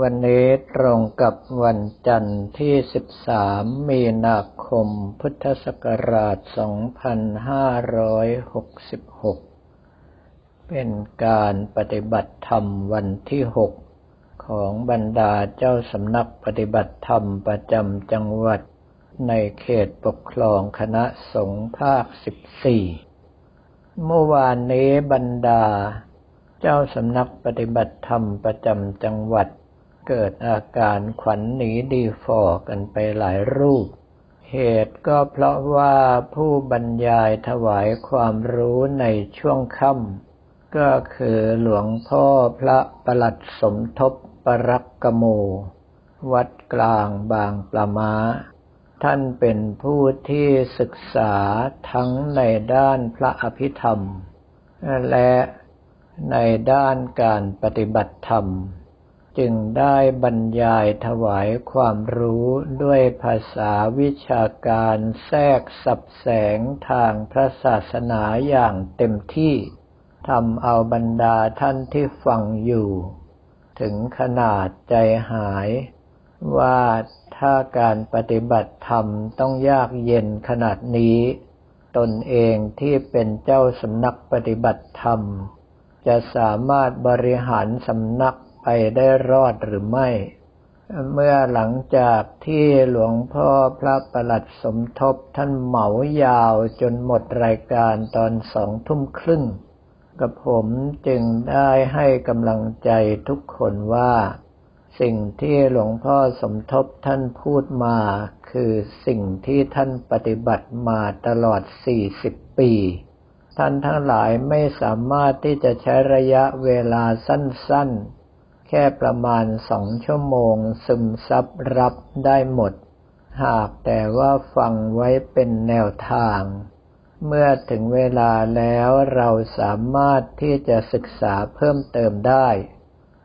วันนี้ตรงกับวันจันทร์ที่ 13 มีนาคม พุทธศักราช 2566 เป็นการปฏิบัติธรรมวันที่ 6 ของบรรดาเจ้าสำนักปฏิบัติธรรมประจำจังหวัด ในเขตปกครองคณะสงฆ์ภาค 14 เมื่อวานนี้บรรดา เจ้าสำนักปฏิบัติธรรมประจำจังหวัด เกิดอาการขวัญหนีดีฟอกันไปหลายรูป เหตุก็เพราะว่าผู้บรรยายถวายความรู้ในช่วงค่ำก็คือหลวงพ่อพระประหลัดสมทบปรักกโม วัดกลางบางปลามาท่านเป็นผู้ที่ศึกษาทั้งในด้านพระอภิธรรม และ ในด้านการปฏิบัติธรรม จึงได้บรรยายถวายความรู้ด้วยภาษาวิชาการแทรกสับแสงทางพระศาสนาอย่างเต็มที่ทำเอาบรรดาท่านที่ฟังอยู่ ถึงขนาดใจหาย ว่าถ้าการปฏิบัติธรรมต้องยากเย็นขนาดนี้ ตนเองที่เป็นเจ้าสำนักปฏิบัติธรรม จะสามารถบริหารสำนักไปได้รอดหรือไม่ เมื่อหลังจากที่หลวงพ่อพระประหลัดสมทบท่านเหมายาวจนหมดรายการตอนสองทุ่มครึ่ง กับผมจึงได้ให้กำลังใจทุกคนว่า สิ่งที่หลวงพ่อสมทบท่านพูดมา คือสิ่งที่ท่านปฏิบัติมาตลอด 40 ปี ท่านทั้งหลายไม่สามารถที่จะใช้ระยะเวลาสั้นๆ แค่ประมาณสองชั่วโมงซึมซับรับได้หมด หากแต่ว่าฟังไว้เป็นแนวทาง เมื่อถึงเวลาแล้วเราสามารถที่จะศึกษาเพิ่มเติมได้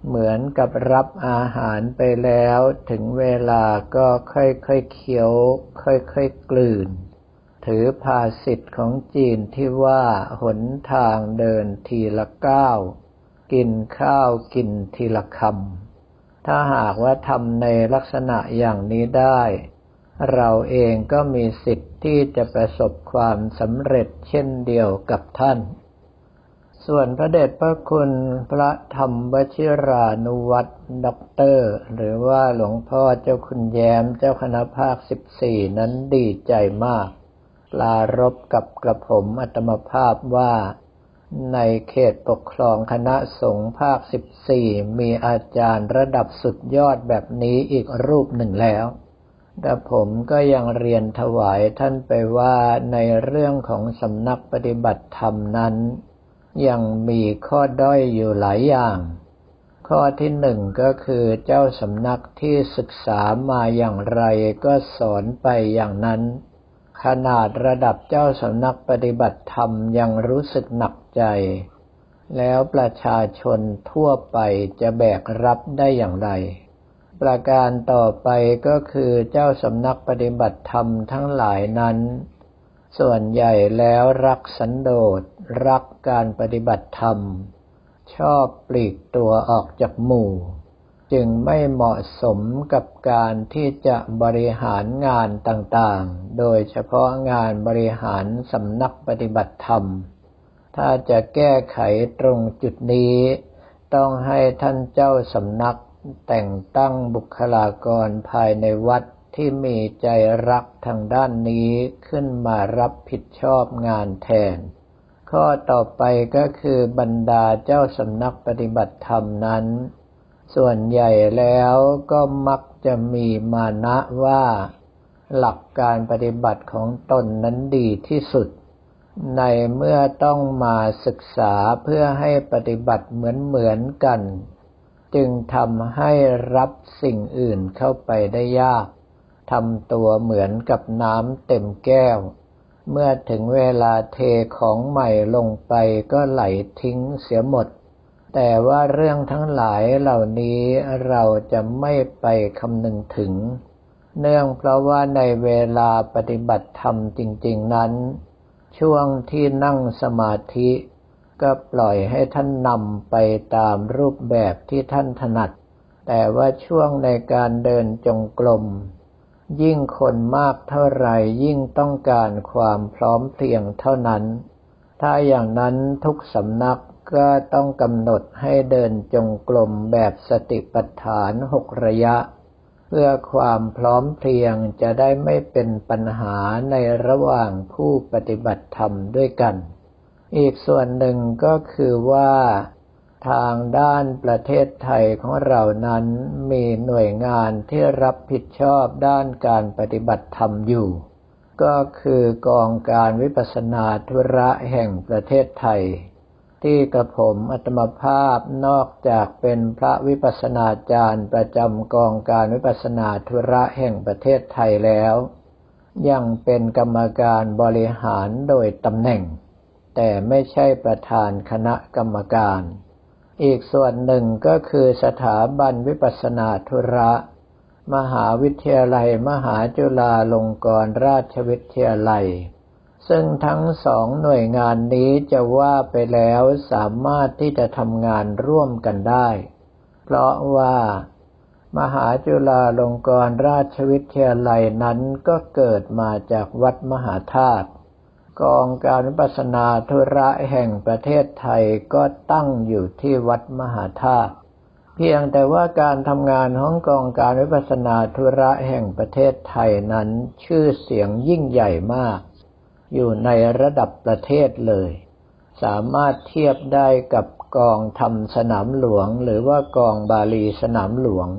เหมือนกับรับอาหารไปแล้ว ถึงเวลาก็ค่อยๆเคี้ยว ค่อยๆกลืน ถือภาษิตของจีนที่ว่าหนทางเดินทีละก้าว กินข้าวกินทีละคำ ถ้าหากว่าทำในลักษณะอย่างนี้ได้ เราเองก็มีสิทธิ์ที่จะประสบความสำเร็จเช่นเดียวกับท่าน ส่วนพระเดชพระคุณพระธรรมวชิรานุวัตรด็อกเตอร์ หรือว่าหลวงพ่อเจ้าคุณแย้มเจ้าคณะภาคสิบสี่นั้นดีใจมาก ปลารบกับกระผมอัตมภาพว่า ในเขตปกครองคณะสงฆ์ภาคสิบสี่มีอาจารย์ระดับสุดยอดแบบนี้อีกรูปหนึ่งแล้วแต่ผมก็ยังเรียนถวายท่านไปว่าในเรื่องของสำนักปฏิบัติธรรมนั้น ยังมีข้อด้อยอยู่หลายอย่าง ข้อที่หนึ่งก็คือเจ้าสำนักที่ศึกษามาอย่างไรก็สอนไปอย่างนั้น ขนาดระดับเจ้าสำนักปฏิบัติธรรมยังรู้สึกหนักใจ แล้วประชาชนทั่วไปจะแบกรับได้อย่างไร ประการต่อไปก็คือเจ้าสำนักปฏิบัติธรรมทั้งหลายนั้น ส่วนใหญ่แล้วรักสันโดษ รักการปฏิบัติธรรม ชอบปลีกตัวออกจากหมู่ จึงไม่เหมาะสมกับการที่จะบริหารงานต่างๆ โดยเฉพาะงานบริหารสำนักปฏิบัติธรรม ถ้าจะแก้ไขตรงจุดนี้ ต้องให้ท่านเจ้าสำนักแต่งตั้งบุคลากรภายในวัดที่มีใจรักทางด้านนี้ขึ้นมารับผิดชอบงานแทน ข้อต่อไปก็คือบรรดาเจ้าสำนักปฏิบัติธรรมนั้น ส่วนใหญ่แล้วก็มักจะมีมานะว่า หลักการปฏิบัติของตนนั้นดีที่สุด ในเมื่อต้องมาศึกษาเพื่อให้ปฏิบัติเหมือนเหมือนกัน จึงทำให้รับสิ่งอื่นเข้าไปได้ยากทำตัวเหมือนกับน้ำเต็มแก้ว เมื่อถึงเวลาเทของใหม่ลงไปก็ไหลทิ้งเสียหมด แต่ว่าเรื่องทั้งหลายเหล่านี้เราจะไม่ไปคำนึงถึง เนื่องเพราะว่าในเวลาปฏิบัติธรรมจริง ๆนั้น ช่วงที่นั่งสมาธิ ก็ปล่อยให้ท่านนำไปตามรูปแบบที่ท่านถนัด แต่ว่าช่วงในการเดินจงกรมยิ่งคนมากเท่าไหร่ยิ่งต้องการความพร้อมเพรียงเท่านั้น ถ้าอย่างนั้นทุกสำนัก ก็ต้องกำหนดให้เดินจงกรมแบบสติปัฏฐานหกระยะ เพื่อความพร้อมเพรียงจะได้ไม่เป็นปัญหาในระหว่างผู้ปฏิบัติธรรมด้วยกัน อีกส่วนหนึ่งก็คือว่าทางด้านประเทศไทยของเรานั้นมีหน่วยงานที่รับผิดชอบด้านการปฏิบัติธรรมอยู่ ก็คือกองการวิปัสนาธุระแห่งประเทศไทย ที่กระผมอัตมภาพนอกจากเป็นพระวิปัสนาจารย์ประจำกองการวิปัสนาธุระแห่งประเทศไทยแล้ว ยังเป็นกรรมการบริหารโดยตำแหน่ง แต่ไม่ใช่ประธานคณะกรรมการ อีกส่วนหนึ่งก็คือสถาบันวิปัสนาธุระ มหาวิทยาลัยมหาจุฬาลงกรณราชวิทยาลัย ซึ่งทั้งสองหน่วยงานนี้จะว่าไปแล้วสามารถที่จะทำงานร่วมกันได้ เพราะว่ามหาจุฬาลงกรณราชวิทยาลัยนั้นก็เกิดมาจากวัดมหาธาตุกองการวิปัสนาธุระแห่งประเทศไทยก็ตั้งอยู่ที่วัดมหาธาตุเพียงแต่ว่าการทำงานของกองการวิปัสนาธุระแห่งประเทศไทยนั้นชื่อเสียงยิ่งใหญ่มาก อยู่ในระดับประเทศเลย สามารถเทียบได้กับกองทำสนามหลวง หรือว่ากองบาลีสนามหลวง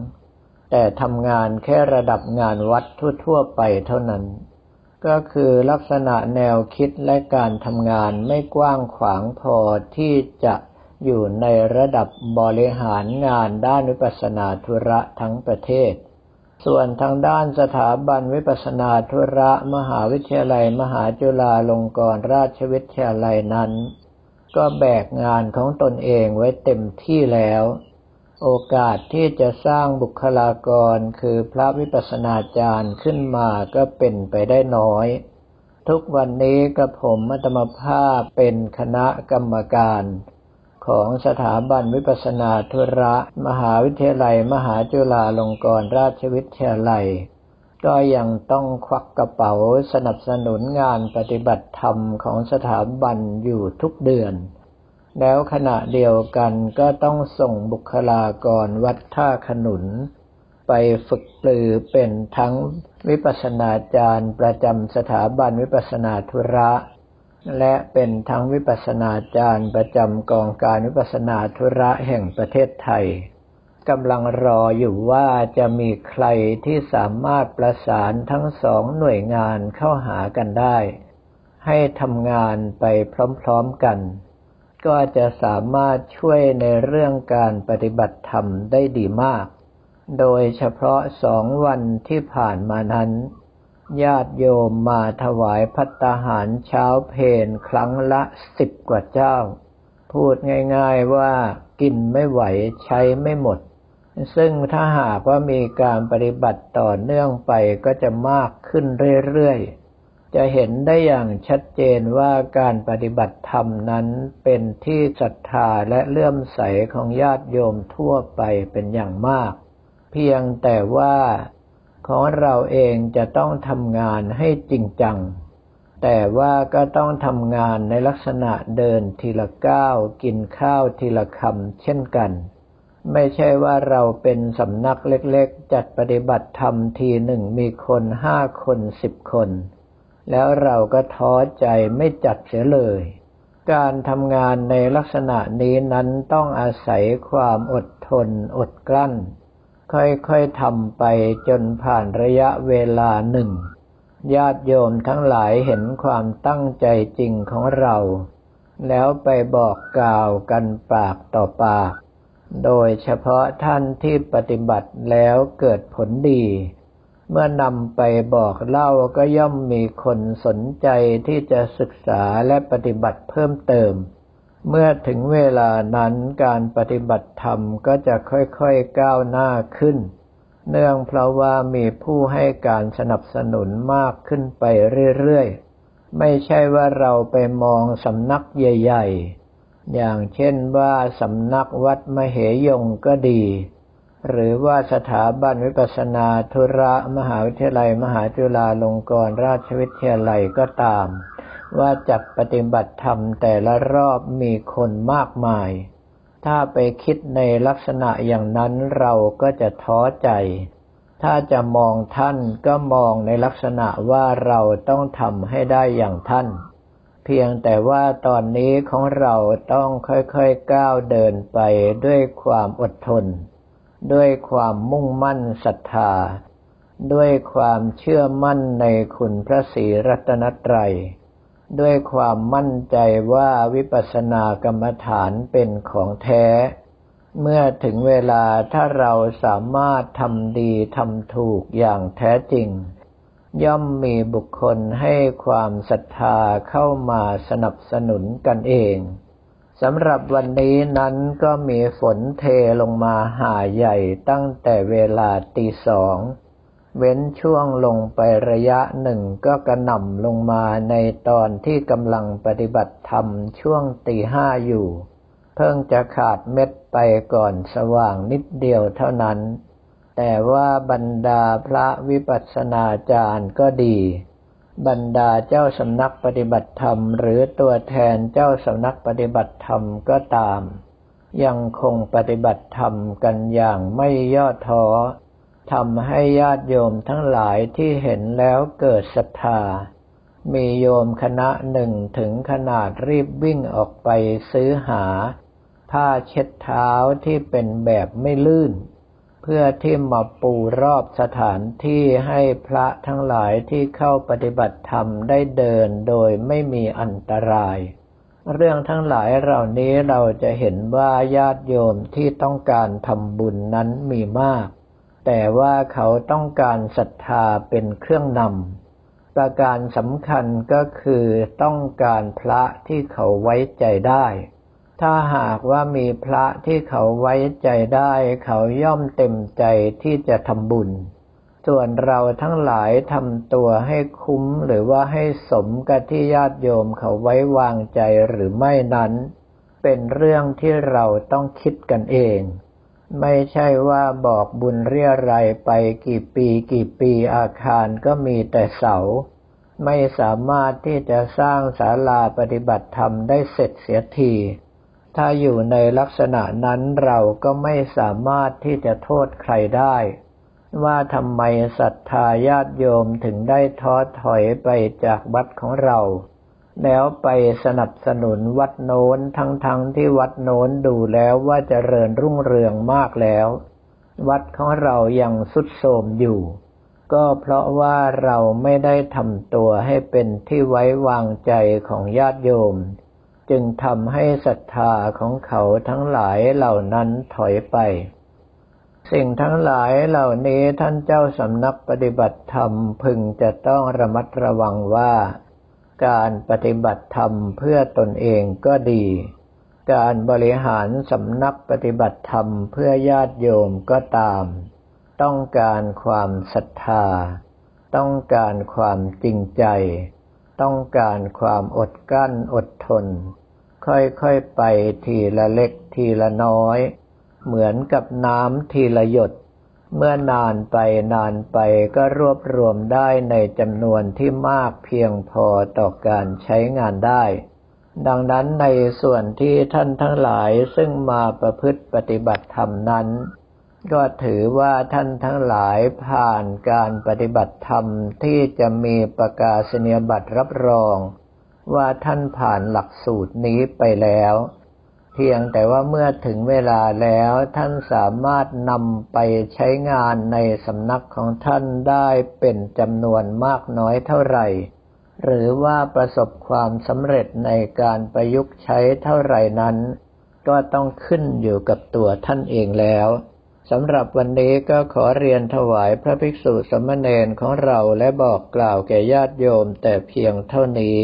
แต่ทำงานแค่ระดับงานวัดทั่วๆไปเท่านั้น ก็คือลักษณะแนวคิดและการทำงานไม่กว้างขวางพอที่จะอยู่ในระดับบริหารงานด้านวิปัสสนาธุระทั้งประเทศ ส่วนทางด้านสถาบันวิปัสนาธุระมหาวิทยาลัยมหาจุฬาลงกรณราชวิทยาลัยนั้น ก็แบกงานของตนเองไว้เต็มที่แล้ว โอกาสที่จะสร้างบุคลากรคือพระวิปัสสนาจารย์ขึ้นมาก็เป็นไปได้น้อย ทุกวันนี้กระผมมัตมภาพเป็นคณะกรรมการ ของสถาบันวิปัสนาธุระ มหาวิทยาลัย มหาจุฬาลงกรณราชวิทยาลัย ก็ยังต้องควักกระเป๋าสนับสนุนงานปฏิบัติธรรมของสถาบันอยู่ทุกเดือน แล้วขณะเดียวกันก็ต้องส่งบุคลากรวัดท่าขนุน ไปฝึกปลือเป็นทั้งวิปัสนาจารย์ประจำสถาบันวิปัสนาธุระ และเป็นทั้งวิปัสนาจารย์ประจำกองการวิปัสนาธุระแห่งประเทศไทยกำลังรออยู่ว่าจะมีใครที่สามารถประสานทั้งสองหน่วยงานเข้าหากันได้ ให้ทำงานไปพร้อมๆกัน ก็จะสามารถช่วยในเรื่องการปฏิบัติธรรมได้ดีมาก โดยเฉพาะสองวันที่ผ่านมานั้น ญาติโยมมาถวายพัตตาหารเช้าเพนครั้งละสิบกว่าเจ้า พูดง่ายๆว่ากินไม่ไหวใช้ไม่หมด ซึ่งถ้าหากว่ามีการปฏิบัติต่อเนื่องไปก็จะมากขึ้นเรื่อยๆ จะเห็นได้อย่างชัดเจนว่าการปฏิบัติธรรมนั้นเป็นที่ศรัทธาและเลื่อมใสของญาติโยมทั่วไปเป็นอย่างมาก เพียงแต่ว่า ของเราเองจะต้องทำงานให้จริงจัง แต่ว่าก็ต้องทำงานในลักษณะเดินทีละก้าวกินข้าวทีละคำเช่นกัน ไม่ใช่ว่าเราเป็นสำนักเล็กๆ จัดปฏิบัติธรรมทีหนึ่งมีคนห้าคนสิบคน แล้วเราก็ท้อใจไม่จัดเสียเลยการทำงานในลักษณะนี้นั้นต้องอาศัยความอดทนอดกลั้น ค่อยๆทำไปจนผ่านระยะเวลาหนึ่ง ญาติโยมทั้งหลายเห็นความตั้งใจจริงของเรา แล้วไปบอกกล่าวกันปากต่อปาก โดยเฉพาะท่านที่ปฏิบัติแล้วเกิดผลดี เมื่อนำไปบอกเล่าก็ย่อมมีคนสนใจที่จะศึกษาและปฏิบัติเพิ่มเติม เมื่อถึงเวลานั้นการปฏิบัติธรรมก็จะค่อยๆก้าวหน้าขึ้น เนื่องเพราะว่ามีผู้ให้การสนับสนุนมากขึ้นไปเรื่อยๆ ไม่ใช่ว่าเราไปมองสำนักใหญ่ ๆ อย่างเช่นว่าสำนักวัดมเหยงก็ดี หรือว่าสถาบันวิปัสสนาธุระมหาวิทยาลัย มหาจุฬาลงกรณราชวิทยาลัยก็ตาม ว่าจัดปฏิบัติธรรมแต่ละรอบมีคนมากมาย ถ้าไปคิดในลักษณะอย่างนั้นเราก็จะท้อใจ ถ้าจะมองท่านก็มองในลักษณะว่าเราต้องทำให้ได้อย่างท่าน เพียงแต่ว่าตอนนี้ของเราต้องค่อยๆก้าวเดินไปด้วยความอดทน ด้วยความมุ่งมั่นศรัทธา ด้วยความเชื่อมั่นในคุณพระศรีรัตนตรัย ด้วยความมั่นใจว่าวิปัสสนากรรมฐานเป็นของแท้ เมื่อถึงเวลาถ้าเราสามารถทำดีทำถูกอย่างแท้จริง ย่อมมีบุคคลให้ความศรัทธาเข้ามาสนับสนุนกันเองสำหรับวันนี้นั้นก็มีฝนเทลงมาหาใหญ่ตั้งแต่เวลาตีสอง เว้นช่วงลงไประยะหนึ่งก็กระหน่ำลงมาในตอนที่กำลังปฏิบัติธรรมช่วงตีห้าอยู่ เพิ่งจะขาดเม็ดไปก่อนสว่างนิดเดียวเท่านั้น แต่ว่าบรรดาพระวิปัสสนาจารย์ก็ดี บรรดาเจ้าสำนักปฏิบัติธรรม หรือตัวแทนเจ้าสำนักปฏิบัติธรรมก็ตาม ยังคงปฏิบัติธรรมกันอย่างไม่ย่อท้อ ทำให้ญาติโยมทั้งหลายที่เห็นแล้วเกิดศรัทธา มีโยมคณะหนึ่งถึงขนาดรีบวิ่งออกไปซื้อหา ผ้าเช็ดเท้าที่เป็นแบบไม่ลื่น เพื่อที่มาปูรอบสถานที่ให้พระทั้งหลายที่เข้าปฏิบัติธรรมได้เดินโดยไม่มีอันตราย เรื่องทั้งหลายเหล่านี้เราจะเห็นว่าญาติโยมที่ต้องการทำบุญนั้นมีมาก แต่ว่าเขาต้องการศรัทธาเป็นเครื่องนำ ประการสำคัญก็คือต้องการพระที่เขาไว้ใจได้ ถ้าหากว่ามีพระที่เขาไว้ใจได้ เขาย่อมเต็มใจที่จะทำบุญ ส่วนเราทั้งหลายทำตัวให้คุ้มหรือว่าให้สมกับที่ญาติโยมเขาไว้วางใจหรือไม่นั้น เป็นเรื่องที่เราต้องคิดกันเอง ไม่ใช่ว่าบอกบุญเรียรายไปกี่ปีกี่ปีอาคารก็มีแต่เสา ไม่สามารถที่จะสร้างศาลาปฏิบัติธรรมได้เสร็จเสียที ถ้าอยู่ในลักษณะนั้นเราก็ไม่สามารถที่จะโทษใครได้ ว่าทำไมศรัทธาญาติโยมถึงได้ท้อถอยไปจากวัดของเรา แล้วไปสนับสนุนวัดโน้นทั้งๆทที่วัดโน้นดูแล้วว่าจเจริญรุ่งเรืองมากแล้ว วัดของเรายังสุดโทมอยู่ ก็เพราะว่าเราไม่ได้ทำตัวให้เป็นที่ไว้วางใจของญาติโยม จึงทำให้ศรัทธาของเขาทั้งหลายเหล่านั้นถอยไป สิ่งทั้งหลายเหล่านี้ท่านเจ้าสำนักปฏิบัติธรรมพึงจะต้องระมัดระวังว่า การปฏิบัติธรรมเพื่อตนเองก็ดี การบริหารสำนักปฏิบัติธรรมเพื่อญาติโยมก็ตาม ต้องการความศรัทธา ต้องการความจริงใจ ต้องการความอดกั้นอดทน ค่อยๆไปทีละเล็กทีละน้อย เหมือนกับน้ำทีละหยด เมื่อนานไปนานไปก็รวบรวมได้ในจำนวนที่มากเพียงพอต่อการใช้งานได้ ดังนั้นในส่วนที่ท่านทั้งหลายซึ่งมาประพฤติปฏิบัติธรรมนั้น ก็ถือว่าท่านทั้งหลายผ่านการปฏิบัติธรรมที่จะมีประกาศนียบัตรรับรอง ว่าท่านผ่านหลักสูตรนี้ไปแล้ว พียงแต่ว่าเมื่อถึงเวลาแล้วท่านสามารถนำไปใช้งานในสำนักของท่านได้เป็นจำนวนมากน้อยเท่าไหร่ หรือว่าประสบความสำเร็จในการประยุกต์ใช้เท่าไหร่นั้น ก็ต้องขึ้นอยู่กับตัวท่านเองแล้วสำหรับวันนี้ก็ขอเรียนถวายพระภิกษุสมณเณรของเราและบอกกล่าวแก่ญาติโยมแต่เพียงเท่านี้